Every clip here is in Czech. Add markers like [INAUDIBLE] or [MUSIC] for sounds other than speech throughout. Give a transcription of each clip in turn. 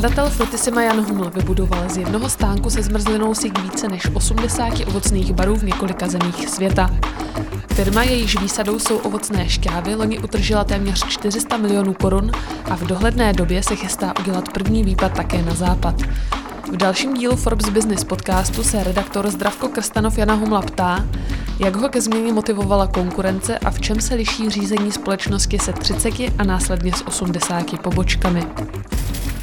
Zakladatel Frutissima Jan Huml vybudoval z jednoho stánku se zmrzlinou si více než 80 ovocných barů v několika zemích světa. Firma, jejíž výsadou jsou ovocné šťávy, loni utržila téměř 400 milionů korun a v dohledné době se chystá udělat první výpad také na západ. V dalším dílu Forbes Business podcastu se redaktor Zdravko Krstanov Jana Humla ptá, jak ho ke změně motivovala konkurence a v čem se liší řízení společnosti se 30 a následně s 80 pobočkami.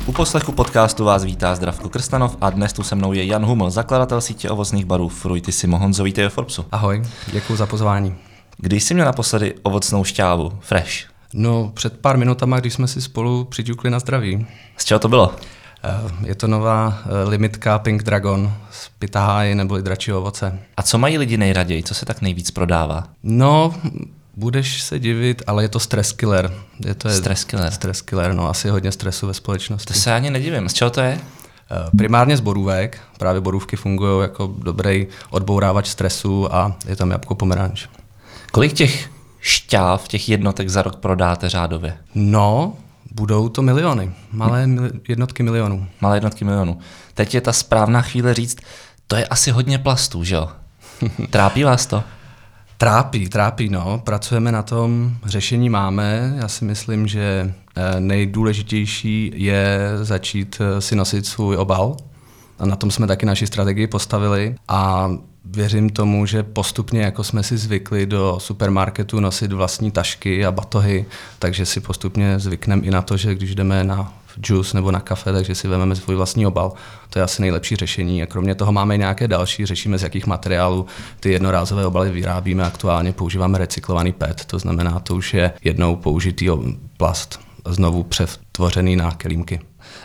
U poslechu podcastu vás vítá Zdravko Krstanov a dnes tu se mnou je Jan Huml, zakladatel sítě ovocných barů Fruity Simo Honzo, vítej Forbesu. Ahoj, děkuji za pozvání. Když jsi měl naposledy ovocnou šťávu, fresh? No, před pár minutama, když jsme si spolu přiťukli na zdraví. Z čeho to bylo? Eh, je to nová eh, limitka Pink Dragon z Pitaháji nebo dračí ovoce. A co mají lidi nejraději? Co se tak nejvíc prodává? No, budeš se divit, ale je to stress killer. Je to je stress killer? Stress killer, no asi hodně stresu ve společnosti. To se ani nedivím. Z čeho to je? Eh, primárně z borůvek. Právě borůvky fungují jako dobrý odbourávač stresu a je tam jabko pomeranč. Kolik těch šťáv, těch jednotek za rok prodáte řádově? No, Budou to miliony, malé mili- jednotky milionů. Malé jednotky milionů. Teď je ta správná chvíle říct, to je asi hodně plastů, že jo? [LAUGHS] Trápí vás to? Trápí, trápí, no. Pracujeme na tom, řešení máme. Já si myslím, že eh, nejdůležitější je začít eh, si nosit svůj obal. A na tom jsme taky naši strategii postavili. A věřím tomu, že postupně, jako jsme si zvykli do supermarketu nosit vlastní tašky a batohy, takže si postupně zvykneme i na to, že když jdeme na juice nebo na kafe, takže si vezmeme svůj vlastní obal. To je asi nejlepší řešení. A kromě toho máme nějaké další, řešíme z jakých materiálů ty jednorázové obaly vyrábíme. Aktuálně používáme recyklovaný PET, to znamená, to už je jednou použitý plast znovu přetvořený na kelímky.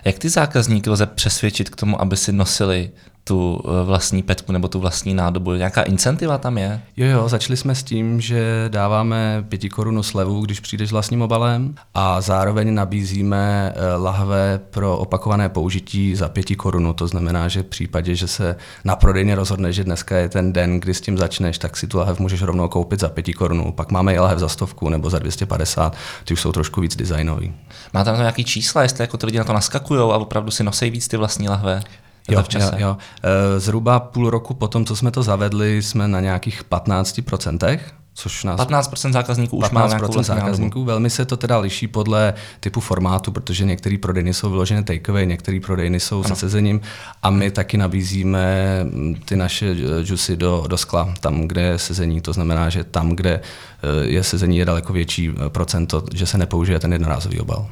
Jak ty zákazníky lze přesvědčit k tomu, aby si nosili tu eh, vlastní petku nebo tu vlastní nádobu? Nějaká incentiva tam je? Jo, jo, začali jsme s tím, že dáváme pěti korunu slevu, když přijdeš s vlastním obalem a zároveň nabízíme eh, lahve pro opakované použití za pěti korunu. To znamená, že v případě, že se na prodejně rozhodne, že dneska je ten den, kdy s tím začneš, tak si tu lahev můžeš rovnou koupit za pěti korunu. Pak máme i lahev za stovku nebo za 250, ty už jsou trošku víc designový. Má tam nějaký čísla, jestli jako ty lidi na to naskakují a opravdu si nosí víc ty vlastní lahve? Jo, jo, jo. E, zhruba půl roku potom, co jsme to zavedli, jsme na nějakých 15%, což nás... 15% zákazníků už 15% má nějakou zákazníků. Nádobu. Velmi se to teda liší podle typu formátu, protože některé prodejny jsou vyložené takeaway, některé prodejny jsou ano. se sezením a my taky nabízíme mm, ty naše eh, džusy do, do skla, tam, kde je sezení. To znamená, že tam, kde eh, je sezení, je daleko větší procento, že se nepoužije ten jednorázový obal.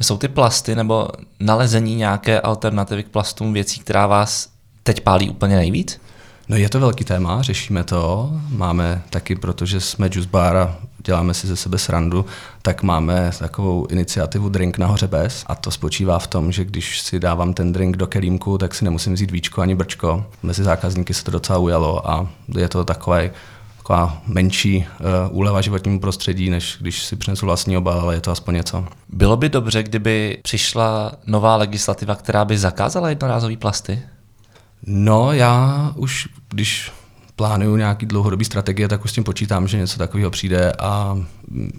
Jsou ty plasty nebo nalezení nějaké alternativy k plastům věcí, která vás teď pálí úplně nejvíc? No je to velký téma, řešíme to. Máme taky, protože jsme juice bar a děláme si ze sebe srandu, tak máme takovou iniciativu Drink nahoře bez a to spočívá v tom, že když si dávám ten drink do kelímku, tak si nemusím vzít víčko ani brčko. Mezi zákazníky se to docela ujalo a je to takové taková menší uh, úleva životnímu prostředí, než když si přinesu vlastní obal, ale je to aspoň něco. Bylo by dobře, kdyby přišla nová legislativa, která by zakázala jednorázové plasty? No, já už, když plánuju nějaký dlouhodobý strategie, tak už s tím počítám, že něco takového přijde a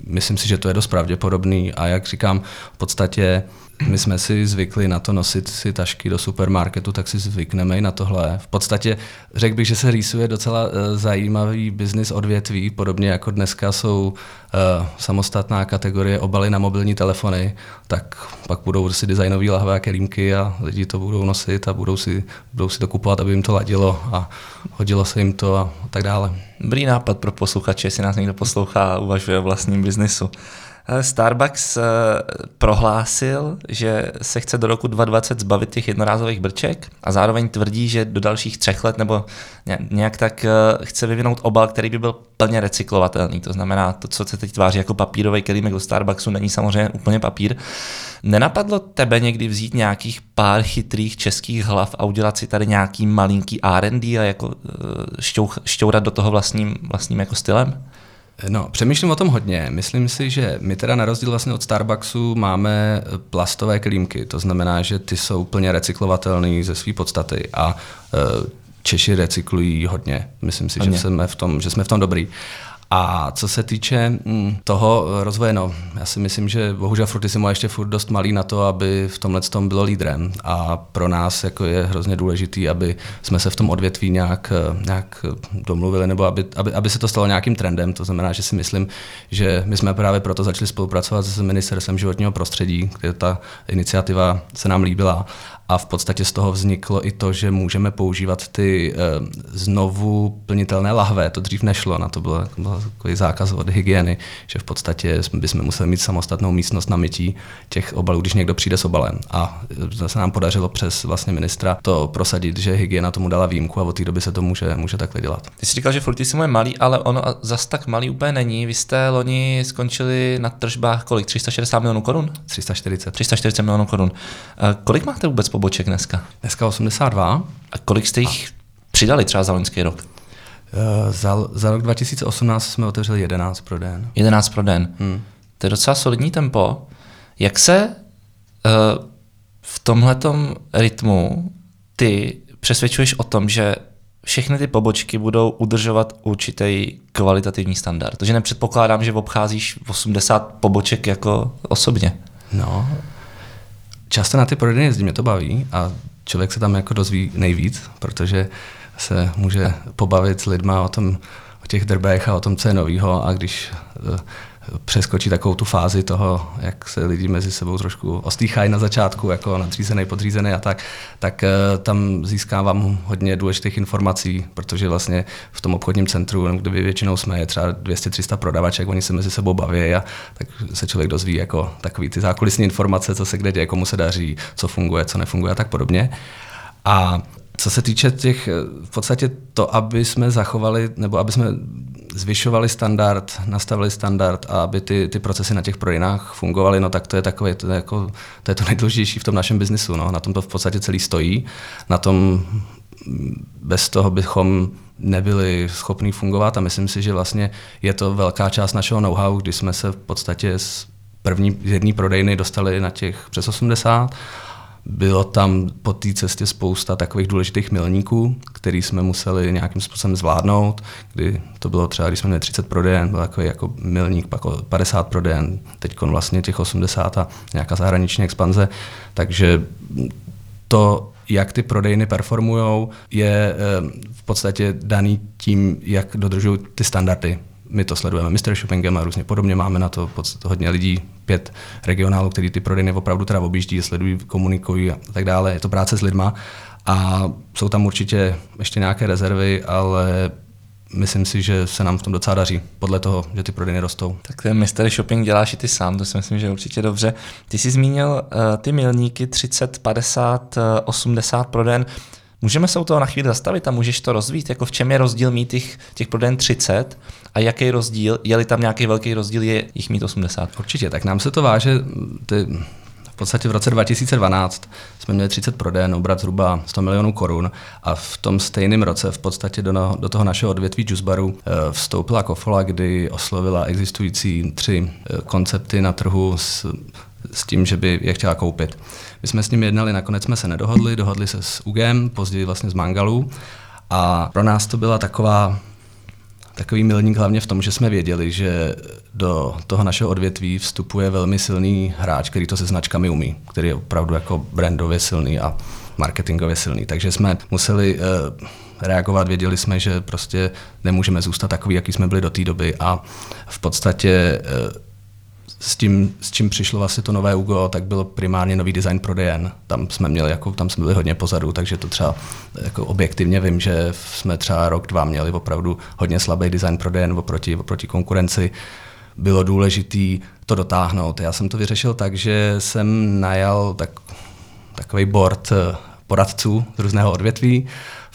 myslím si, že to je dost pravděpodobný. A jak říkám, v podstatě my jsme si zvykli na to nosit si tašky do supermarketu, tak si zvykneme i na tohle. V podstatě řekl bych, že se rýsuje docela uh, zajímavý business odvětví, podobně jako dneska jsou uh, samostatná kategorie obaly na mobilní telefony, tak pak budou si designové lahve a kelímky a lidi to budou nosit a budou si, budou si to kupovat, aby jim to ladilo a hodilo se jim to a tak dále. Dobrý nápad pro posluchače, jestli nás někdo poslouchá a uvažuje o vlastním biznisu. Starbucks eh, prohlásil, že se chce do roku 2020 zbavit těch jednorázových brček a zároveň tvrdí, že do dalších třech let nebo nějak tak eh, chce vyvinout obal, který by byl plně recyklovatelný. To znamená, to, co se teď tváří jako papírový kelímek do Starbucksu, není samozřejmě úplně papír. Nenapadlo tebe někdy vzít nějakých pár chytrých českých hlav a udělat si tady nějaký malinký R&D a jako eh, šťourat do toho vlastním, vlastním jako stylem? No, přemýšlím o tom hodně. Myslím si, že my teda na rozdíl vlastně od Starbucksu máme plastové klímky, to znamená, že ty jsou plně recyklovatelné ze své podstaty a e, Češi recyklují hodně. Myslím si, hodně. že jsme v tom, že jsme v tom dobrý. A co se týče mm, toho rozvoje, no, já si myslím, že bohužel Frutissimo je ještě furt dost malý na to, aby v tomhle tom bylo lídrem. A pro nás jako je hrozně důležitý, aby jsme se v tom odvětví nějak, nějak domluvili, nebo aby, aby, aby se to stalo nějakým trendem. To znamená, že si myslím, že my jsme právě proto začali spolupracovat s ministerstvem životního prostředí, kde ta iniciativa se nám líbila a v podstatě z toho vzniklo i to, že můžeme používat ty e, znovu plnitelné lahve. To dřív nešlo, na to byl, byl takový zákaz od hygieny, že v podstatě bychom museli mít samostatnou místnost na mytí těch obalů, když někdo přijde s obalem. A to se nám podařilo přes vlastně ministra to prosadit, že hygiena tomu dala výjimku a od té doby se to může, může takhle dělat. Ty jsi říkal, že Frutissimo je malý, ale ono zas tak malý úplně není. Vy jste loni skončili na tržbách kolik? 360 milionů korun? 340. 340 milionů korun. Kolik máte vůbec poboček dneska? Dneska 82. A kolik jste jich přidali třeba za loňský rok? Uh, za, za rok 2018 jsme otevřeli 11 pro den. 11 pro den. Hmm. To je docela solidní tempo. Jak se uh, v tomhletom rytmu ty přesvědčuješ o tom, že všechny ty pobočky budou udržovat určitý kvalitativní standard. Takže nepředpokládám, že obcházíš 80 poboček jako osobně. No, často na ty prodejny jezdím, mě to baví a člověk se tam jako dozví nejvíc, protože se může pobavit s lidma o tom, o těch drbech a o tom, co je novýho a když eh, přeskočí takovou tu fázi toho, jak se lidi mezi sebou trošku ostýchají na začátku, jako nadřízený, podřízený a tak, tak uh, tam získávám hodně důležitých informací, protože vlastně v tom obchodním centru, kde většinou jsme, je třeba 200-300 prodavaček, oni se mezi sebou baví a tak se člověk dozví jako takový ty zákulisní informace, co se kde děje, komu se daří, co funguje, co nefunguje a tak podobně. A co se týče těch, v podstatě to, aby jsme zachovali, nebo aby jsme zvyšovali standard, nastavili standard a aby ty, ty procesy na těch prodejnách fungovaly, no tak to je takové, to je, jako, to, je to nejdůležitější v tom našem biznisu. No. Na tom to v podstatě celý stojí. Na tom bez toho bychom nebyli schopni fungovat a myslím si, že vlastně je to velká část našeho know-how, kdy jsme se v podstatě z první jedné prodejny dostali na těch přes 80 bylo tam po té cestě spousta takových důležitých milníků, který jsme museli nějakým způsobem zvládnout, kdy to bylo třeba, když jsme měli 30 prodejen, byl takový jako milník, pak 50 prodejen, teď vlastně těch 80 a nějaká zahraniční expanze, takže to, jak ty prodejny performují, je eh, v podstatě daný tím, jak dodržují ty standardy my to sledujeme Mr. Shoppingem a různě podobně. Máme na to hodně lidí, pět regionálů, který ty prodejny opravdu teda objíždí, sledují, komunikují a tak dále. Je to práce s lidma a jsou tam určitě ještě nějaké rezervy, ale myslím si, že se nám v tom docela daří, podle toho, že ty prodejny rostou. Tak ten mystery shopping děláš i ty sám, to si myslím, že je určitě dobře. Ty jsi zmínil uh, ty milníky 30, 50, uh, 80 proden. Můžeme se u toho na chvíli zastavit a můžeš to rozvít, jako v čem je rozdíl mít těch, těch prodejen 30 a jaký rozdíl, je-li tam nějaký velký rozdíl, je jich mít 80? Určitě, tak nám se to váže, ty, v podstatě v roce 2012 jsme měli 30 prodejen, obrat zhruba 100 milionů korun a v tom stejném roce v podstatě do, no, do toho našeho odvětví Juicebaru eh, vstoupila Kofola, kdy oslovila existující tři eh, koncepty na trhu s, s tím, že by je chtěla koupit. My jsme s nimi jednali, nakonec jsme se nedohodli, dohodli se s UGem, později vlastně z Mangalu a pro nás to byla taková takový milník hlavně v tom, že jsme věděli, že do toho našeho odvětví vstupuje velmi silný hráč, který to se značkami umí, který je opravdu jako brandově silný a marketingově silný. Takže jsme museli uh, reagovat, věděli jsme, že prostě nemůžeme zůstat takový, jaký jsme byli do té doby a v podstatě uh, s tím, s čím přišlo vlastně to nové Ugo, tak bylo primárně nový design prodejen. Tam jsme měli, jako, tam jsme byli hodně pozadu, takže to třeba jako objektivně vím, že jsme třeba rok, dva měli opravdu hodně slabý design prodejen oproti, oproti konkurenci. Bylo důležité to dotáhnout. Já jsem to vyřešil tak, že jsem najal tak, takový board eh, poradců z různého odvětví,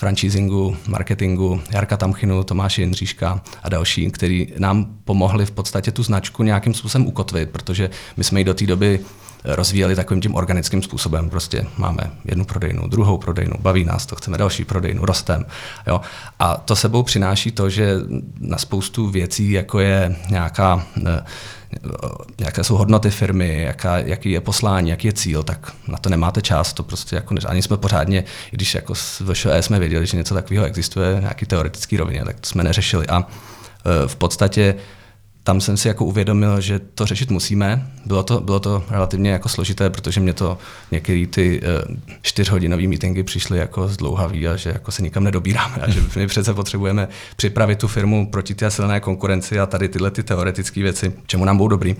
franchisingu, marketingu, Jarka Tamchynu, Tomáše Jindříška a další, kteří nám pomohli v podstatě tu značku nějakým způsobem ukotvit, protože my jsme ji do té doby rozvíjeli takovým tím organickým způsobem. Prostě máme jednu prodejnu, druhou prodejnu, baví nás to, chceme další prodejnu, rostem. Jo? A to sebou přináší to, že na spoustu věcí, jako je nějaká jaké jsou hodnoty firmy, jaká, jaký je poslání, jaký je cíl, tak na to nemáte čas, to prostě jako ani jsme pořádně, i když jako s VŠE jsme věděli, že něco takového existuje, nějaký teoretický rovině, tak to jsme neřešili. A v podstatě tam jsem si jako uvědomil, že to řešit musíme. Bylo to, bylo to relativně jako složité, protože mě to některé ty uh, čtyřhodinové meetingy přišly jako zdlouhavý a že jako se nikam nedobíráme a že [LAUGHS] my přece potřebujeme připravit tu firmu proti té silné konkurenci a tady tyhle ty teoretické věci, čemu nám budou dobrý.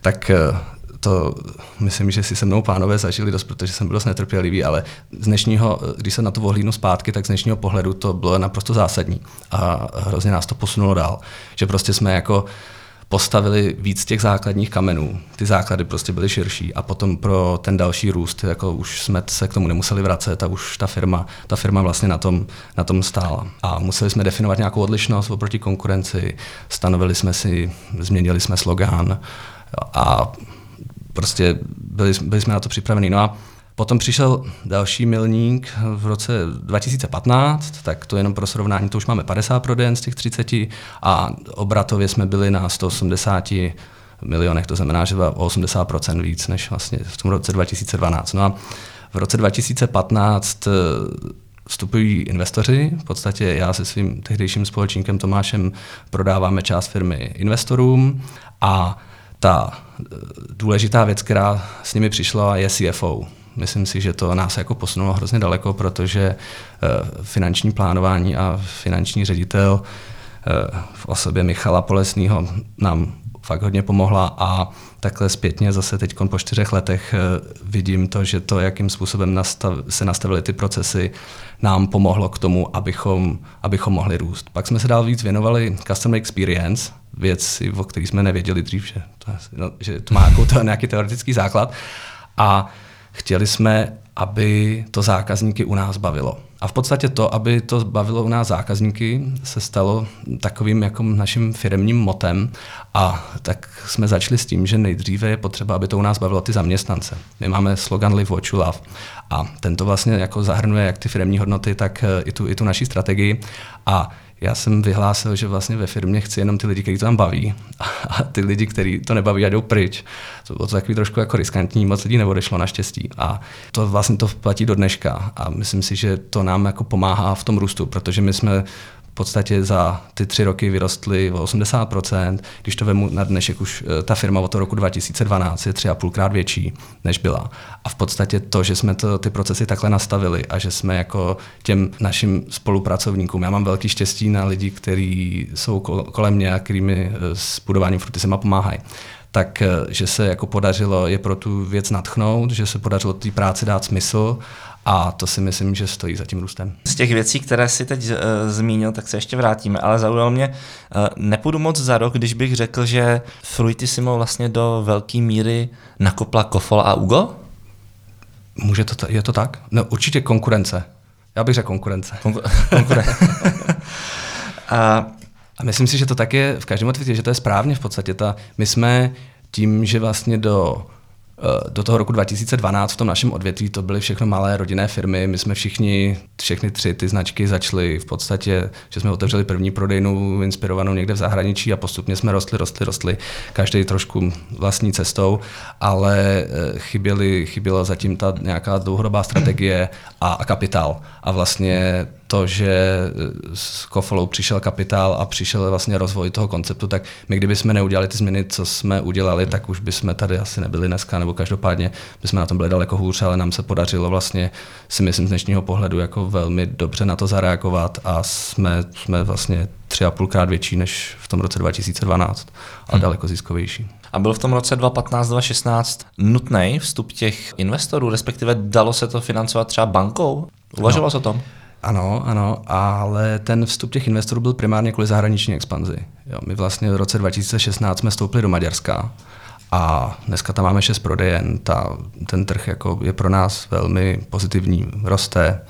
Tak uh, to myslím, že si se mnou pánové zažili dost, protože jsem byl dost netrpělivý, ale z dnešního, když se na to ohlídnu zpátky, tak z dnešního pohledu to bylo naprosto zásadní a hrozně nás to posunulo dál. Že prostě jsme jako postavili víc těch základních kamenů. Ty základy prostě byly širší a potom pro ten další růst, jako už jsme se k tomu nemuseli vracet a už ta firma, ta firma vlastně na tom, na tom stála. A museli jsme definovat nějakou odlišnost oproti konkurenci, stanovili jsme si, změnili jsme slogan a prostě byli, byli jsme na to připraveni. No a Potom přišel další milník v roce 2015, tak to jenom pro srovnání, to už máme 50 prodejen z těch 30 a obratově jsme byli na 180 milionech, to znamená, že o 80% víc než vlastně v tom roce 2012. No a v roce 2015 eh, vstupují investoři, v podstatě já se svým tehdejším společníkem Tomášem prodáváme část firmy investorům a ta eh, důležitá věc, která s nimi přišla, je CFO. Myslím si, že to nás jako posunulo hrozně daleko, protože eh, finanční plánování a finanční ředitel eh, v osobě Michala Polesního nám fakt hodně pomohla a takhle zpětně zase teď po čtyřech letech eh, vidím to, že to, jakým způsobem nastav, se nastavily ty procesy, nám pomohlo k tomu, abychom, abychom mohli růst. Pak jsme se dál víc věnovali customer experience, věci, o kterých jsme nevěděli dřív, že to, no, že to má jako to, nějaký teoretický základ. A Chtěli jsme, aby to zákazníky u nás bavilo. A v podstatě to, aby to bavilo u nás zákazníky, se stalo takovým jako naším firmním motem a tak jsme začali s tím, že nejdříve je potřeba, aby to u nás bavilo ty zaměstnance. My máme slogan Live What You Love a tento vlastně jako zahrnuje jak ty firmní hodnoty, tak i tu, i tu naší strategii a já jsem vyhlásil, že vlastně ve firmě chci jenom ty lidi, kteří to tam baví. [LAUGHS] A ty lidi, kteří to nebaví jdou pryč. To bylo to takový trošku jako riskantní, moc lidí neodešlo naštěstí. A to vlastně to platí do dneška. A myslím si, že to nám jako pomáhá v tom růstu, protože my jsme podstatě za ty tři roky vyrostly o 80%. Když to vemu na dnešek, už eh, ta firma od toho roku 2012 je tři a půlkrát větší, než byla. A v podstatě to, že jsme to, ty procesy takhle nastavili a že jsme jako těm našim spolupracovníkům, já mám velký štěstí na lidi, kteří jsou kolem mě a kterými eh, s budováním Frutisima pomáhají tak eh, že se jako podařilo je pro tu věc natchnout, že se podařilo té práci dát smysl a to si myslím, že stojí za tím růstem. Z těch věcí, které si teď uh, zmínil, tak se ještě vrátíme, ale zaujal mě, uh, nepůjdu moc za rok, když bych řekl, že Fruitissimo vlastně do velké míry nakopla Kofol a Ugo? Může to, t- je to tak? No určitě konkurence. Já bych řekl konkurence. Konkur- konkurence. [LAUGHS] a, a myslím si, že to tak je v každém odvětví, že to je správně v podstatě. Ta, my jsme tím, že vlastně do do toho roku 2012 v tom našem odvětví to byly všechno malé rodinné firmy. My jsme všichni, všechny tři ty značky začaly v podstatě, že jsme otevřeli první prodejnu inspirovanou někde v zahraničí a postupně jsme rostli, rostli, rostli, každý trošku vlastní cestou, ale eh, chyběly, chyběla zatím ta nějaká dlouhodobá strategie a, a kapitál. A vlastně to, že s Kofolou přišel kapitál a přišel vlastně rozvoj toho konceptu, tak my kdybychom neudělali ty změny, co jsme udělali, tak už bychom tady asi nebyli dneska, nebo každopádně bychom na tom byli daleko hůř, ale nám se podařilo vlastně si myslím z dnešního pohledu jako velmi dobře na to zareagovat a jsme, jsme vlastně tři a půlkrát větší než v tom roce 2012 a hmm. daleko ziskovější. A byl v tom roce 2015-2016 nutný vstup těch investorů, respektive dalo se to financovat třeba bankou? Uvažoval no. se o tom? Ano, ano, ale ten vstup těch investorů byl primárně kvůli zahraniční expanzi. Jo, my vlastně v roce 2016 jsme stoupili do Maďarska a dneska tam máme šest prodejen. Ta, ten trh jako je pro nás velmi pozitivní, roste,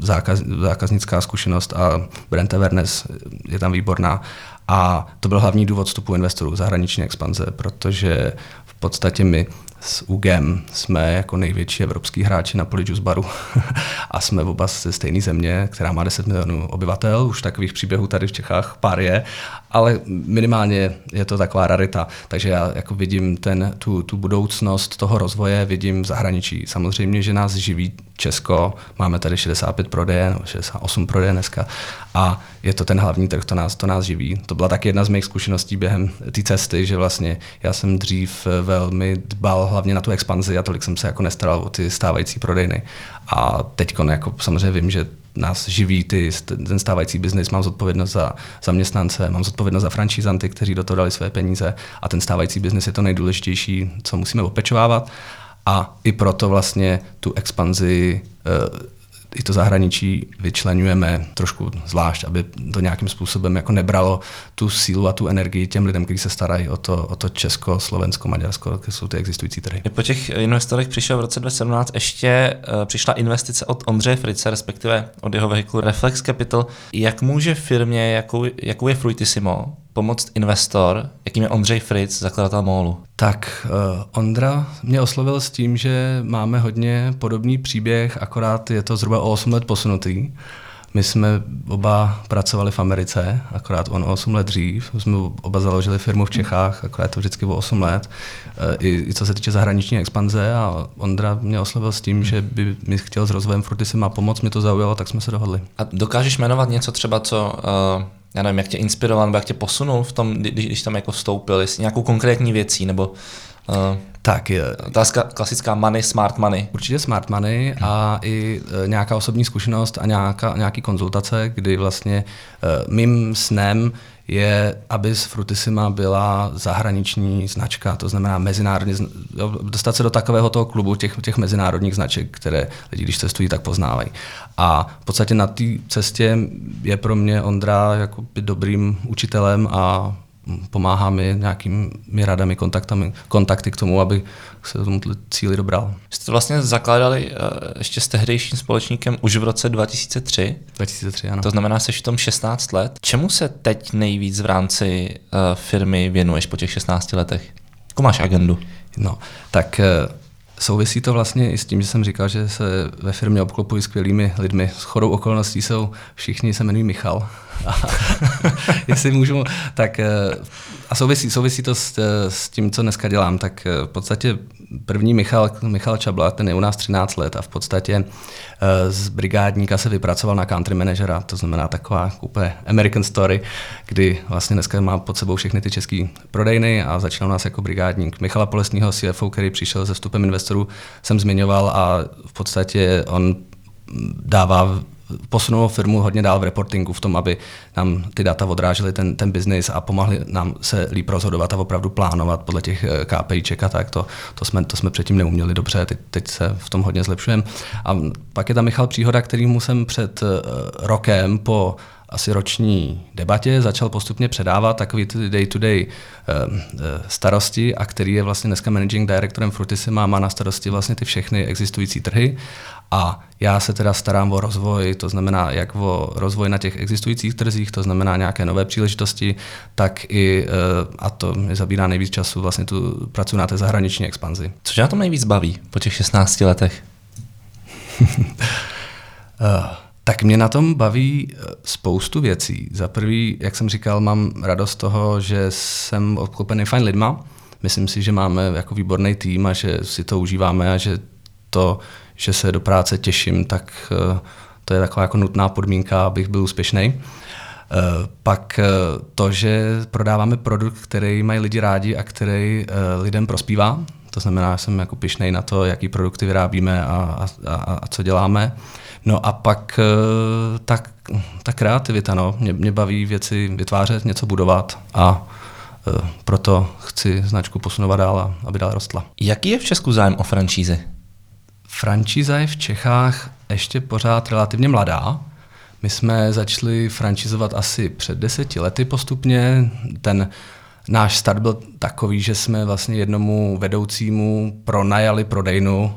zákaz, zákaznická zkušenost a brand awareness je tam výborná. A to byl hlavní důvod vstupu investorů, zahraniční expanze, protože v podstatě my s UGem jsme jako největší evropský hráči na poli baru [LAUGHS] a jsme oba ze stejné země, která má 10 milionů obyvatel. Už takových příběhů tady v Čechách pár je, ale minimálně je to taková rarita. Takže já jako vidím ten, tu, tu budoucnost toho rozvoje, vidím v zahraničí. Samozřejmě, že nás živí Česko, máme tady 65 prodeje, nebo 68 prodeje dneska a je to ten hlavní trh, to nás, to nás živí. To byla taky jedna z mých zkušeností během té cesty, že vlastně já jsem dřív velmi dbal hlavně na tu expanzi a tolik jsem se jako nestaral o ty stávající prodejny. A teď jako samozřejmě vím, že nás živí ty, ten stávající biznis, mám zodpovědnost za zaměstnance, mám zodpovědnost za franšízanty, kteří do toho dali své peníze. A ten stávající biznis je to nejdůležitější, co musíme opečovávat. A i proto vlastně tu expanzi eh, i to zahraničí vyčlenujeme trošku zvlášť, aby to nějakým způsobem jako nebralo tu sílu a tu energii těm lidem, kteří se starají o to, o to Česko, Slovensko, Maďarsko, které jsou ty existující trhy. Po těch investorech přišel v roce 2017 ještě uh, přišla investice od Ondřeje Frice, respektive od jeho vehiklu Reflex Capital. Jak může firmě, jakou, jakou je Fruitissimo, pomoct investor, jakým je Ondřej Fritz, zakladatel MOLu? Tak uh, Ondra mě oslovil s tím, že máme hodně podobný příběh, akorát je to zhruba o 8 let posunutý. My jsme oba pracovali v Americe, akorát on o 8 let dřív. Jsme oba založili firmu v Čechách, akorát to vždycky o 8 let. Eh, I, I co se týče zahraniční expanze a Ondra mě oslovil s tím, že by mi chtěl s rozvojem Fruitissima pomoct, mi to zaujalo, tak jsme se dohodli. A dokážeš jmenovat něco třeba, co uh já nevím, jak tě inspiroval, nebo jak tě posunul v tom, když, když tam jako vstoupil, jestli nějakou konkrétní věcí, nebo uh, tak je. Otázka klasická money, smart money. Určitě smart money a i e, nějaká osobní zkušenost a nějaká, nějaký konzultace, kdy vlastně e, mým snem je, aby z Frutissima byla zahraniční značka, to znamená mezinárodní, dostat se do takového toho klubu těch, těch mezinárodních značek, které lidi, když cestují, tak poznávají. A v podstatě na té cestě je pro mě Ondra jako dobrým učitelem a pomáhá mi nějakými radami, kontaktami, kontakty k tomu, aby se tomu cíli dobral. Jste to vlastně zakládali uh, ještě s tehdejším společníkem už v roce 2003. 2003, ano. To znamená, jsi v tom 16 let. Čemu se teď nejvíc v rámci uh, firmy věnuješ po těch 16 letech? Jakou máš agendu? No, tak uh, Souvisí to vlastně i s tím, že jsem říkal, že se ve firmě obklopují skvělými lidmi. S chodou okolností jsou všichni, se jmenují Michal. A [LAUGHS] jestli můžu, tak eh, a souvisí, souvisí to s, eh, s tím, co dneska dělám, tak eh, v podstatě první Michal, Michal Čabla, ten je u nás 13 let a v podstatě z brigádníka se vypracoval na country managera, to znamená taková úplně American story, kdy vlastně dneska má pod sebou všechny ty české prodejny a začal nás jako brigádník. Michala Polesního CFO, který přišel se vstupem investorů, jsem zmiňoval a v podstatě on dává posunul firmu hodně dál v reportingu, v tom, aby nám ty data odrážely ten, ten biznis a pomohli nám se líp rozhodovat a opravdu plánovat podle těch eh, KPIček a tak. To, to, jsme, to jsme předtím neuměli dobře, teď, teď se v tom hodně zlepšujeme. A pak je tam Michal Příhoda, kterýmu jsem před eh, rokem po asi roční debatě začal postupně předávat takový ty day-to-day uh, starosti a který je vlastně dneska managing directorem Frutissima, má na starosti vlastně ty všechny existující trhy a já se teda starám o rozvoj, to znamená jak o rozvoj na těch existujících trzích, to znamená nějaké nové příležitosti, tak i, uh, a to mi zabírá nejvíc času, vlastně tu pracuji na té zahraniční expanzi. Co tě na tom nejvíc baví po těch 16 letech? uh, [LAUGHS] Tak mě na tom baví eh, spoustu věcí. Za prvý, jak jsem říkal, mám radost toho, že jsem obklopený fajn lidma. Myslím si, že máme jako výborný tým a že si to užíváme a že to, že se do práce těším, tak eh, to je taková jako nutná podmínka, abych byl úspěšný. Eh, pak to, že prodáváme produkt, který mají lidi rádi a který lidem prospívá. To znamená, že jsem jako pišnej na to, jaký produkty vyrábíme a, a, a, a co děláme. No a pak eh, tak, ta kreativita, no. Mě, mě baví věci vytvářet, něco budovat a eh, proto chci značku posunovat dál, aby dál rostla. Jaký je v Česku zájem o franšízy? Franšíza je v Čechách ještě pořád relativně mladá. My jsme začali franšizovat asi před deseti lety postupně. Ten náš start byl takový, že jsme vlastně jednomu vedoucímu pronajali prodejnu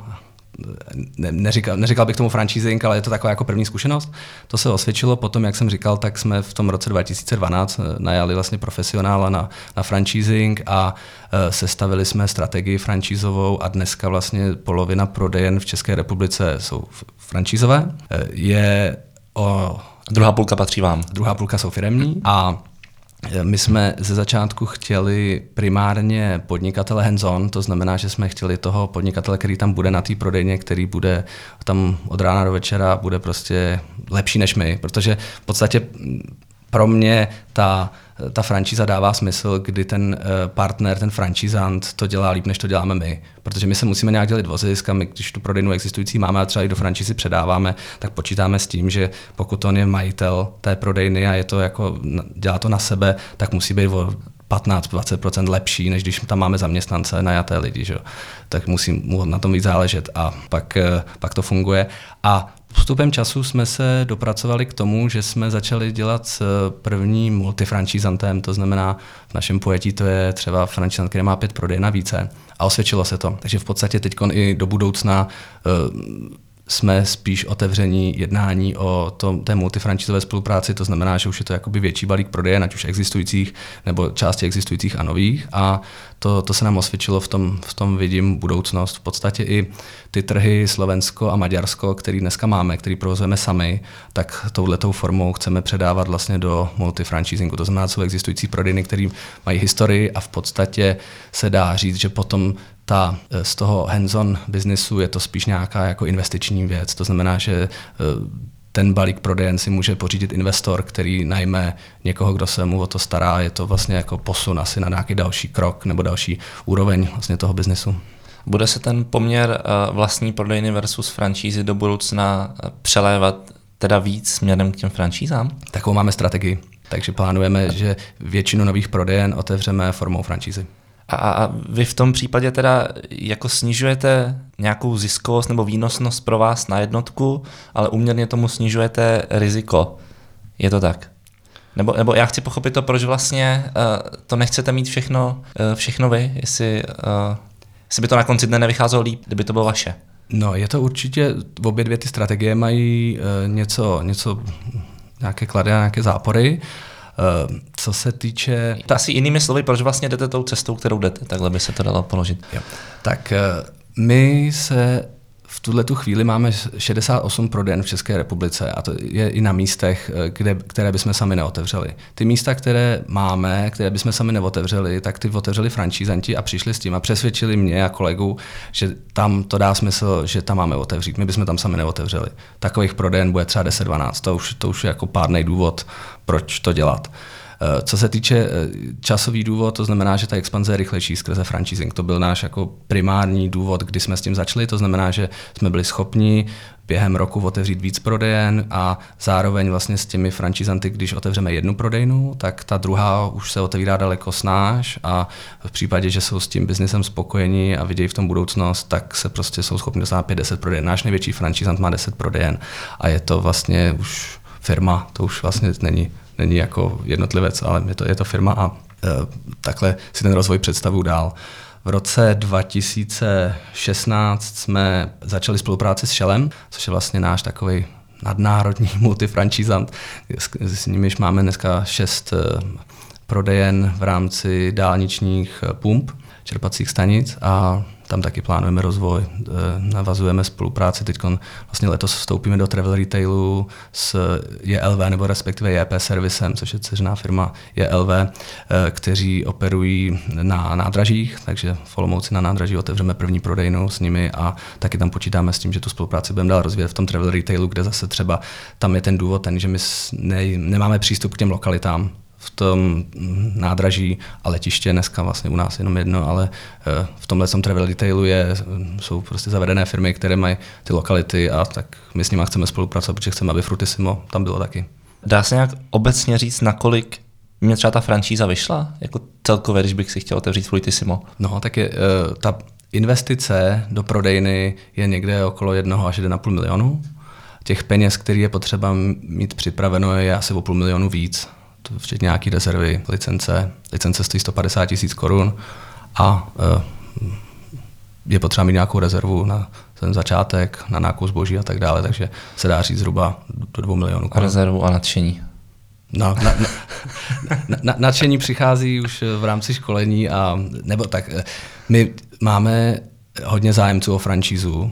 ne, neříkal, neříkal bych tomu franchising, ale je to taková jako první zkušenost. To se osvědčilo potom, jak jsem říkal, tak jsme v tom roce 2012 eh, najali vlastně profesionála na, na franchising a uh, sestavili jsme strategii franchisovou a dneska vlastně polovina prodejen v České republice jsou franchisové. Je o... Druhá půlka patří vám. Druhá půlka jsou firemní a my jsme ze začátku chtěli primárně podnikatele hands-on, to znamená, že jsme chtěli toho podnikatele, který tam bude na té prodejně, který bude tam od rána do večera, bude prostě lepší než my, protože v podstatě pro mě ta ta franšíza dává smysl, kdy ten eh, partner, ten franchisant to dělá líp, než to děláme my. Protože my se musíme nějak dělit o zisk a my, když tu prodejnu existující máme a třeba i do franšízy předáváme, tak počítáme s tím, že pokud on je majitel té prodejny a je to jako, dělá to na sebe, tak musí být o 15-20% lepší, než když tam máme zaměstnance, najaté lidi, že? tak musí mu na tom víc záležet a pak, eh, pak to funguje. A Vstupem času jsme se dopracovali k tomu, že jsme začali dělat s prvním multifranchisantem, to znamená v našem pojetí to je třeba franchizant, který má pět prodej na více a osvědčilo se to. Takže v podstatě teď i do budoucna uh, jsme spíš otevření jednání o tom, té multifrančizové spolupráci, to znamená, že už je to jakoby větší balík prodeje, ať už existujících nebo části existujících a nových a to, to se nám osvědčilo, v tom, v tom vidím budoucnost. V podstatě i ty trhy Slovensko a Maďarsko, který dneska máme, který provozujeme sami, tak touhletou formou chceme předávat vlastně do multifranchisingu. To znamená, jsou existující prodejny, které mají historii a v podstatě se dá říct, že potom ta, eh, z toho hands-on biznesu je to spíš nějaká jako investiční věc. To znamená, že eh, ten balík prodejen si může pořídit investor, který najme někoho, kdo se mu o to stará. Je to vlastně jako posun asi na nějaký další krok nebo další úroveň vlastně toho biznesu. Bude se ten poměr eh, vlastní prodejny versus franšízy do budoucna přelévat teda víc směrem k těm franšízám? Takovou máme strategii. Takže plánujeme, že většinu nových prodejen otevřeme formou franšízy. A, vy v tom případě teda jako snižujete nějakou ziskovost nebo výnosnost pro vás na jednotku, ale uměrně tomu snižujete riziko. Je to tak? Nebo, nebo já chci pochopit to, proč vlastně uh, to nechcete mít všechno, uh, všechno vy, jestli, uh, jestli by to na konci dne nevycházelo líp, kdyby to bylo vaše. No, je to určitě, obě dvě ty strategie mají uh, něco, něco, nějaké klady a nějaké zápory. Uh, co se týče... To asi jinými slovy, proč vlastně jdete tou cestou, kterou jdete, takhle by se to dalo položit. Jo. Tak eh, my se v tuhle tu chvíli máme 68 proden v České republice a to je i na místech, eh, kde, které bychom sami neotevřeli. Ty místa, které máme, které bychom sami neotevřeli, tak ty otevřeli franšízanti a přišli s tím a přesvědčili mě a kolegu, že tam to dá smysl, že tam máme otevřít. My bychom tam sami neotevřeli. Takových proden bude třeba 10-12. To už, to už je jako pádný důvod, proč to dělat. Eh, co se týče eh, časový důvod, to znamená, že ta expanze je rychlejší skrze franchising. To byl náš jako primární důvod, kdy jsme s tím začali. To znamená, že jsme byli schopni během roku otevřít víc prodejen a zároveň vlastně s těmi franchisanty, když otevřeme jednu prodejnu, tak ta druhá už se otevírá daleko snáš a v případě, že jsou s tím biznesem spokojení a vidějí v tom budoucnost, tak se prostě jsou schopni dostat 5-10 prodejen. Náš největší franchisant má 10 prodejen a je to vlastně už firma, to už vlastně není není jako jednotlivec, ale je to, je to firma a e, takhle si ten rozvoj představu dál. V roce 2016 jsme začali spolupráci s Shellem, což je vlastně náš takový nadnárodní [LAUGHS] multifrančízant. S, s nimiž máme dneska šest e, prodejen v rámci dálničních e, pump, čerpacích stanic a tam taky plánujeme rozvoj, eh, navazujeme spolupráci. Teď vlastně letos vstoupíme do travel retailu s JLV nebo respektive JP Servisem, což je dceřiná firma JLV, eh, kteří operují na nádražích, takže v Olomouci na nádraží otevřeme první prodejnu s nimi a taky tam počítáme s tím, že tu spolupráci budeme dál rozvíjet v tom travel retailu, kde zase třeba tam je ten důvod ten, že my ne, nemáme přístup k těm lokalitám, v tom nádraží a letiště dneska vlastně u nás jenom jedno, ale eh, v tomhle tom travel detailu je, jsou prostě zavedené firmy, které mají ty lokality a tak my s nimi chceme spolupracovat, protože chceme, aby Frutissimo tam bylo taky. Dá se nějak obecně říct, nakolik mě třeba ta franšíza vyšla? Jako celkově, když bych si chtěl otevřít Frutissimo? No, tak je, eh, ta investice do prodejny je někde okolo 1 až 1,5 milionu. Těch peněz, který je potřeba mít připraveno, je asi o půl milionu víc včetně nějaký rezervy, licence. Licence stojí 150 tisíc korun a eh, je potřeba mít nějakou rezervu na ten začátek na nákup zboží a tak dále, takže se dá říct zhruba do 2 milionů. A rezervu a nadšení. No, na, na, na, na, nadšení přichází už v rámci školení a nebo tak, my máme hodně zájemců o franšízu,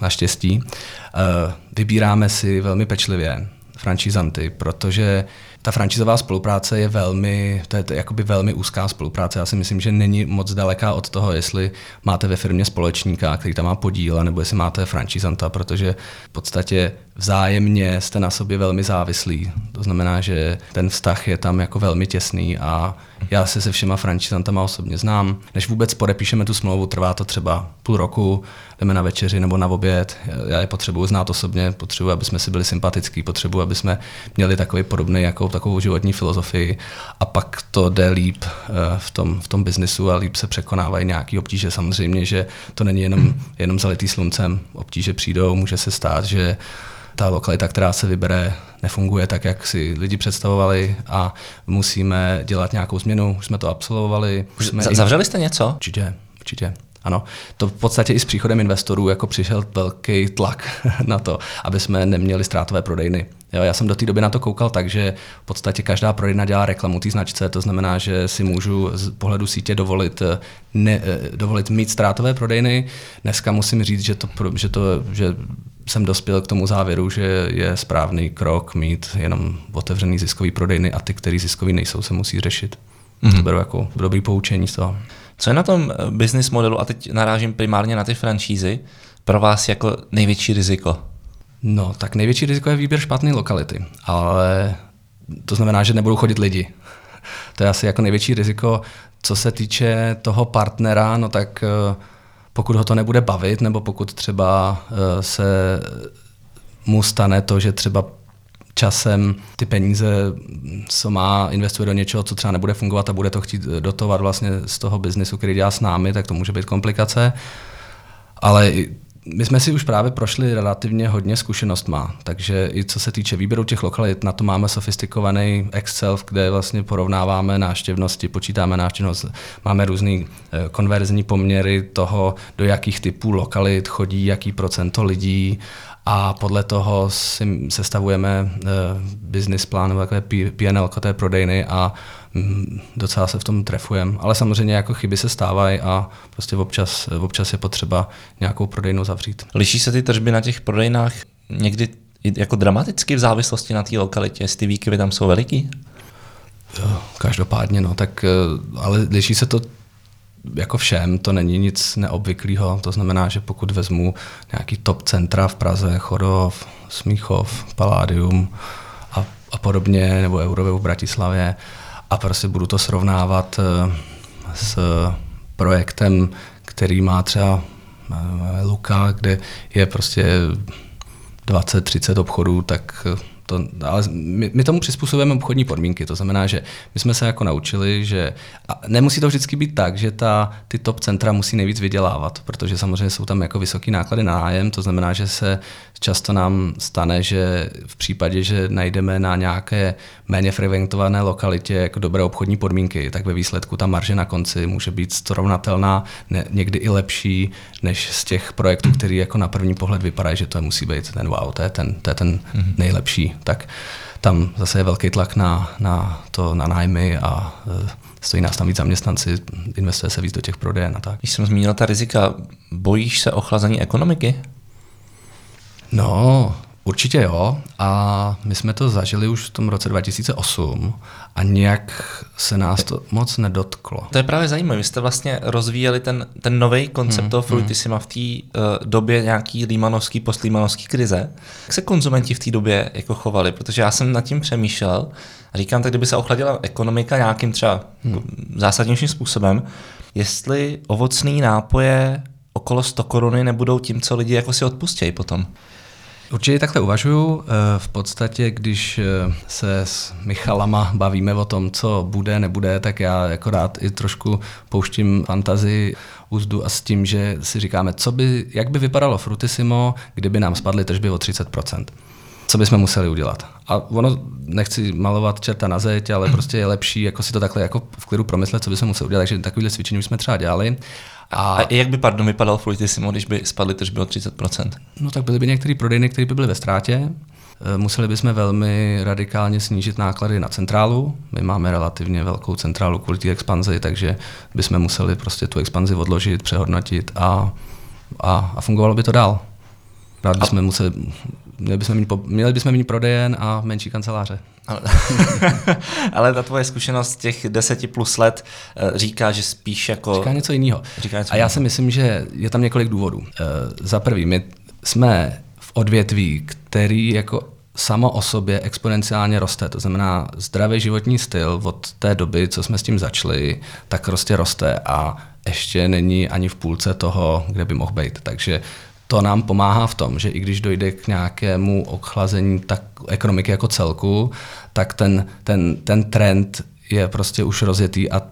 naštěstí. Eh, vybíráme si velmi pečlivě franšízanty, protože ta franšízová spolupráce je velmi, to je to jakoby velmi úzká spolupráce. Já si myslím, že není moc daleká od toho, jestli máte ve firmě společníka, který tam má podíl, nebo jestli máte franšízanta, protože v podstatě vzájemně jste na sobě velmi závislí. To znamená, že ten vztah je tam jako velmi těsný a já se se všema franšizantama osobně znám. Než vůbec podepíšeme tu smlouvu, trvá to třeba půl roku, jdeme na večeři nebo na oběd. Já je potřebuji znát osobně, potřebuji, aby jsme si byli sympatický, potřebuji, aby jsme měli takový podobný, jako takovou životní filozofii a pak to jde líp eh, v tom, v tom biznisu a líp se překonávají nějaké obtíže. Samozřejmě, že to není jenom, [CLEARS THROAT] jenom zalitý sluncem. Obtíže přijdou, může se stát, že ta lokalita, která se vybere, nefunguje tak, jak si lidi představovali a musíme dělat nějakou změnu. Už jsme to absolvovali. Už jsme zavřeli jste něco? Určitě, určitě. Ano, to v podstatě i s příchodem investorů jako přišel velký tlak [LAUGHS] na to, aby jsme neměli ztrátové prodejny. Jo, já jsem do té doby na to koukal tak, že v podstatě každá prodejna dělá reklamu té značce, to znamená, že si můžu z pohledu sítě dovolit, ne, dovolit mít ztrátové prodejny. Dneska musím říct, že, to, že, to, že jsem dospěl k tomu závěru, že je správný krok mít jenom otevřený ziskový prodejny a ty, který ziskový nejsou, se musí řešit. Mm-hmm. To beru jako dobrý poučení z toho. Co je na tom eh, business modelu, a teď narážím primárně na ty franšízy, pro vás jako největší riziko? No, tak největší riziko je výběr špatné lokality, ale to znamená, že nebudou chodit lidi. [LAUGHS] To je asi jako největší riziko. Co se týče toho partnera, no tak uh, pokud ho to nebude bavit, nebo pokud třeba eh, se mu stane to, že třeba časem ty peníze, co má, investuje do něčeho, co třeba nebude fungovat a bude to chtít dotovat vlastně z toho biznisu, který dělá s námi, tak to může být komplikace. Ale my jsme si už právě prošli relativně hodně zkušenostma, takže i co se týče výběru těch lokalit, na to máme sofistikovaný Excel, kde vlastně porovnáváme návštěvnosti, počítáme návštěvnost, máme různé eh, konverzní poměry toho, do jakých typů lokalit chodí, jaký procento lidí a podle toho si sestavujeme uh, business plán takové PNL té prodejny a docela se v tom trefujeme. Ale samozřejmě jako chyby se stávají a prostě občas, občas je potřeba nějakou prodejnu zavřít. Liší se ty tržby na těch prodejnách někdy jako dramaticky v závislosti na té lokalitě, jestli ty výkyvy tam jsou veliký? Jo, každopádně, no, tak eh, ale liší se to jako všem, to není nic neobvyklého. To znamená, že pokud vezmu nějaký top centra v Praze, Chodov, Smíchov, Paládium a, a podobně, nebo Euroveu v Bratislavě, a prostě budu to srovnávat eh, s projektem, který má třeba eh, Luka, kde je prostě 20-30 obchodů, tak to, ale my, my tomu přizpůsobujeme obchodní podmínky, to znamená, že my jsme se jako naučili, že a nemusí to vždycky být tak, že ta, ty top centra musí nejvíc vydělávat, protože samozřejmě jsou tam jako vysoký náklady na nájem, to znamená, že se často nám stane, že v případě, že najdeme na nějaké méně frekventované lokalitě jako dobré obchodní podmínky, tak ve výsledku ta marže na konci může být srovnatelná, ne, někdy i lepší, než z těch projektů, který jako na první pohled vypadají, že to musí být ten wow, to je ten, to je ten mm-hmm. nejlepší. Tak tam zase je velký tlak na, na to, na nájmy a e, stojí nás tam víc zaměstnanci, investuje se víc do těch prodejen a tak. Když jsem zmínil ta rizika, bojíš se ochlazení ekonomiky? No, určitě jo. A my jsme to zažili už v tom roce 2008 a nějak se nás to moc nedotklo. To je právě zajímavé. Vy jste vlastně rozvíjeli ten, ten nový koncept hmm, toho hmm. v té uh, době nějaký límanovský, postlímanovský krize. Jak se konzumenti v té době jako chovali? Protože já jsem nad tím přemýšlel a říkám, tak kdyby se ochladila ekonomika nějakým třeba hmm. zásadnějším způsobem, jestli ovocné nápoje okolo 100 koruny nebudou tím, co lidi jako si odpustějí potom. Určitě takhle uvažuju. Eh, v podstatě, když eh, se s Michalama bavíme o tom, co bude, nebude, tak já jako rád i trošku pouštím fantazii úzdu a s tím, že si říkáme, co by, jak by vypadalo Frutissimo, kdyby nám spadly tržby o 30% co bychom museli udělat. A ono, nechci malovat čerta na zeď, ale prostě je lepší jako si to takhle jako v klidu promyslet, co bychom museli udělat. Takže takovýhle cvičení jsme třeba dělali. A, a jak by, pardon, vypadal Fruitissimo, když by spadly tržby o 30%? No tak byly by některé prodejny, které by byly ve ztrátě, Eh, museli bychom velmi radikálně snížit náklady na centrálu. My máme relativně velkou centrálu kvůli té expanzi, takže bychom museli prostě tu expanzi odložit, přehodnotit a, a, a fungovalo by to dál. Rád bychom museli, měli bychom mít, měli bychom mít prodejen a menší kanceláře. Ale, [LAUGHS] ale ta tvoje zkušenost těch deseti plus let eh, říká, že spíš jako... Říká něco jiného. Říká něco a já si myslím, že je tam několik důvodů. Uh, za prvý, my jsme odvětví, který jako samo o sobě exponenciálně roste. To znamená, zdravý životní styl od té doby, co jsme s tím začali, tak prostě roste a ještě není ani v půlce toho, kde by mohl být. Takže to nám pomáhá v tom, že i když dojde k nějakému ochlazení tak ekonomiky jako celku, tak ten, ten, ten trend je prostě už rozjetý a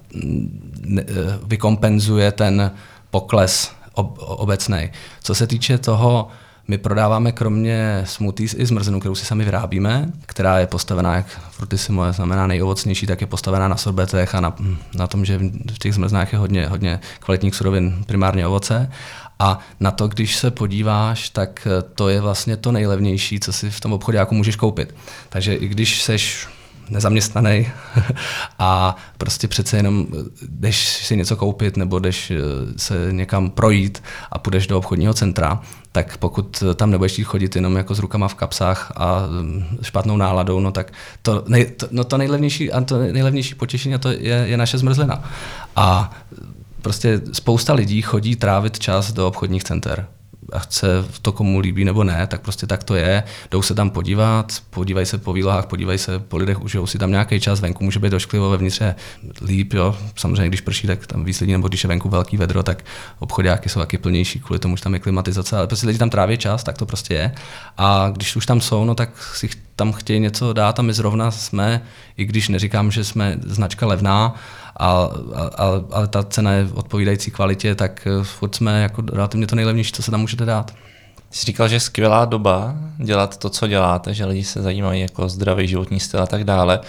vykompenzuje ten pokles ob, obecný. Co se týče toho, my prodáváme kromě smoothies i zmrzlinu, kterou si sami vyrábíme, která je postavená, jak Frutissimo znamená nejovocnější, tak je postavená na sorbetech a na, na tom, že v těch zmrznách je hodně, hodně kvalitních surovin, primárně ovoce. A na to, když se podíváš, tak to je vlastně to nejlevnější, co si v tom obchodě jako můžeš koupit. Takže i když seš nezaměstnaný [LAUGHS] a prostě přece jenom jdeš si něco koupit nebo jdeš eh, se někam projít a půjdeš do obchodního centra, tak pokud tam nebudeš chodit jenom jako s rukama v kapsách a mm, špatnou náladou, no tak to, nej, to, no to nejlevnější a to nejlevnější potěšení a to je, je naše zmrzlina. A prostě spousta lidí chodí trávit čas do obchodních center a chce to komu líbí nebo ne, tak prostě tak to je. Jdou se tam podívat, podívají se po výlohách, podívají se po lidech, užijou si tam nějaký čas, venku může být došklivo, vevnitř je líp, jo. Samozřejmě, když prší, tak tam víc lidí, nebo když je venku velký vedro, tak obchodáky jsou taky plnější, kvůli tomu, že tam je klimatizace, ale prostě lidi tam tráví čas, tak to prostě je. A když už tam jsou, no tak si tam chtějí něco dát a my zrovna jsme, i když neříkám, že jsme značka levná, a, a, ale ta cena je odpovídající kvalitě, tak eh, furt jsme jako relativně to nejlevnější, co se tam můžete dát. Jsi říkal, že je skvělá doba dělat to, co děláte, že lidi se zajímají jako zdravý životní styl a tak dále.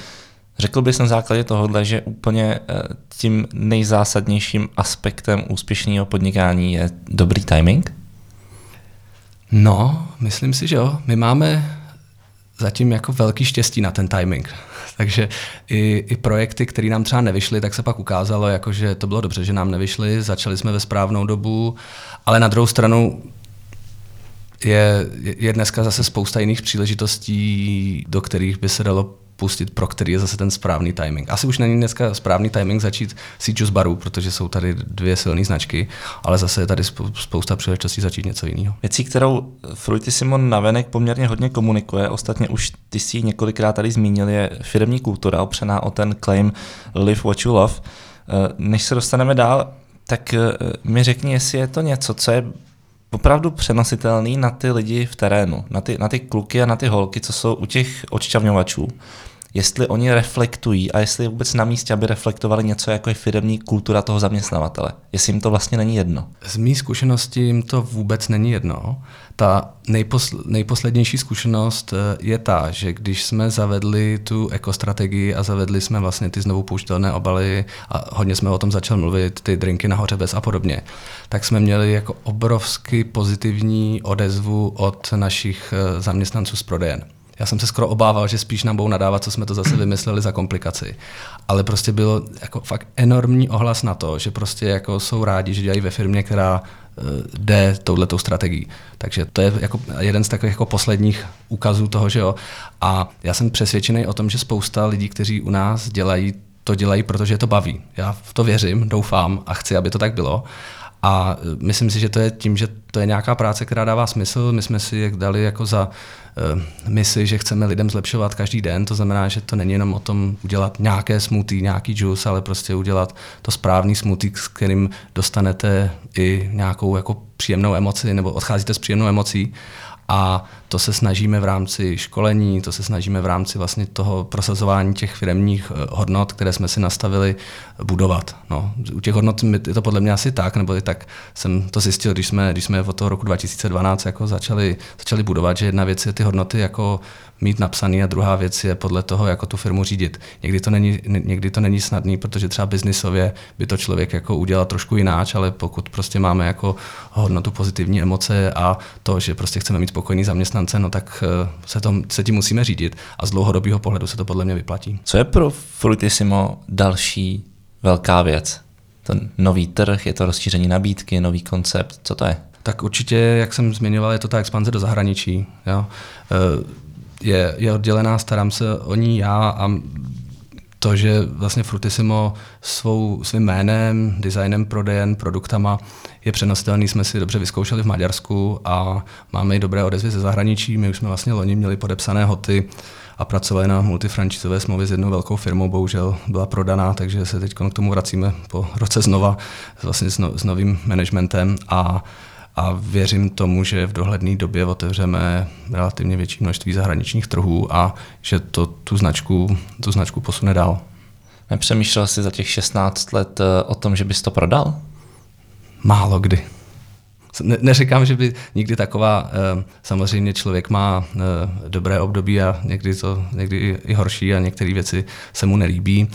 Řekl bys na základě tohohle, že úplně eh, tím nejzásadnějším aspektem úspěšného podnikání je dobrý timing? No, myslím si, že jo. My máme zatím jako velký štěstí na ten timing. Takže i, i projekty, které nám třeba nevyšly, tak se pak ukázalo, jako, že to bylo dobře, že nám nevyšly, začali jsme ve správnou dobu, ale na druhou stranu je, je dneska zase spousta jiných příležitostí, do kterých by se dalo pustit, pro který je zase ten správný timing. Asi už není dneska správný timing začít si z baru, protože jsou tady dvě silné značky, ale zase je tady spousta příležitostí začít něco jiného. Věcí, kterou Simon navenek poměrně hodně komunikuje, ostatně už ty si několikrát tady zmínil, je firmní kultura opřená o ten claim Live what you love. Eh, než se dostaneme dál, tak eh, mi řekni, jestli je to něco, co je opravdu přenositelný na ty lidi v terénu, na ty, na ty kluky a na ty holky, co jsou u těch odšťavňovačů. Jestli oni reflektují a jestli je vůbec na místě, aby reflektovali něco jako je firmní kultura toho zaměstnavatele. Jestli jim to vlastně není jedno. Z mý zkušenosti jim to vůbec není jedno. Ta nejposl- nejposlednější zkušenost eh, je ta, že když jsme zavedli tu ekostrategii a zavedli jsme vlastně ty znovu použitelné obaly a hodně jsme o tom začali mluvit, ty drinky nahoře bez a podobně, tak jsme měli jako obrovsky pozitivní odezvu od našich eh, zaměstnanců z prodejen. Já jsem se skoro obával, že spíš nám budou nadávat, co jsme to zase vymysleli za komplikaci. Ale prostě byl jako fakt enormní ohlas na to, že prostě jako jsou rádi, že dělají ve firmě, která uh, jde touhletou strategií. Takže to je jako jeden z takových jako posledních úkazů toho, že jo. A já jsem přesvědčený o tom, že spousta lidí, kteří u nás dělají, to dělají, protože je to baví. Já v to věřím, doufám a chci, aby to tak bylo. A myslím si, že to je tím, že to je nějaká práce, která dává smysl. My jsme si jak dali jako za uh, misi, že chceme lidem zlepšovat každý den. To znamená, že to není jenom o tom udělat nějaké smoothie, nějaký juice, ale prostě udělat to správný smoothie, s kterým dostanete i nějakou jako příjemnou emoci nebo odcházíte s příjemnou emocí. A to se snažíme v rámci školení, to se snažíme v rámci vlastně toho prosazování těch firmních eh, hodnot, které jsme si nastavili, budovat. No, u těch hodnot je to podle mě asi tak, nebo i tak jsem to zjistil, když jsme, když jsme od toho roku 2012 jako začali, začali budovat, že jedna věc je ty hodnoty jako mít napsaný a druhá věc je podle toho, jako tu firmu řídit. Někdy to není, někdy to není snadný, protože třeba biznisově by to člověk jako udělal trošku jináč, ale pokud prostě máme jako hodnotu pozitivní emoce a to, že prostě chceme mít spokojný zaměstnance, no tak eh, se, to, se tím musíme řídit a z dlouhodobého pohledu se to podle mě vyplatí. Co je pro Frutissimo další velká věc? Ten nový trh, je to rozšíření nabídky, nový koncept, co to je? Tak určitě, jak jsem zmiňoval, je to ta expanze do zahraničí. Jo. Eh, je, je oddělená, starám se o ní já a to, že vlastně Frutissimo svou, svým jménem, designem, prodejem, produktama je přenositelný, jsme si dobře vyzkoušeli v Maďarsku a máme i dobré odezvy ze zahraničí. My už jsme vlastně loni měli podepsané hoty a pracovali na multifrančizové smlouvě s jednou velkou firmou, bohužel byla prodaná, takže se teď k tomu vracíme po roce znova vlastně s, no, s novým managementem a a věřím tomu, že v dohledné době otevřeme relativně větší množství zahraničních trhů a že to tu značku, tu značku posune dál. Nepřemýšlel jsi za těch 16 let eh, o tom, že bys to prodal? Málo kdy. Ne, neříkám, že by nikdy taková, eh, samozřejmě člověk má eh, dobré období a někdy to někdy i horší a některé věci se mu nelíbí.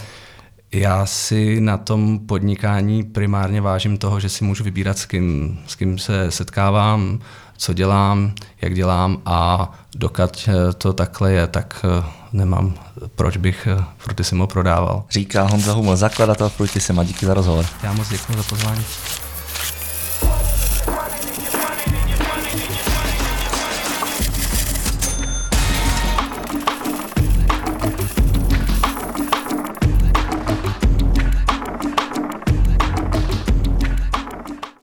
Já si na tom podnikání primárně vážím toho, že si můžu vybírat, s kým, s kým se setkávám, co dělám, jak dělám a dokud eh, to takhle je, tak nemám, proč bych Frutissimo prodával. Říká Honza Huml, zakladatel Frutissima. Díky za rozhovor. Já moc děkuji za pozvání.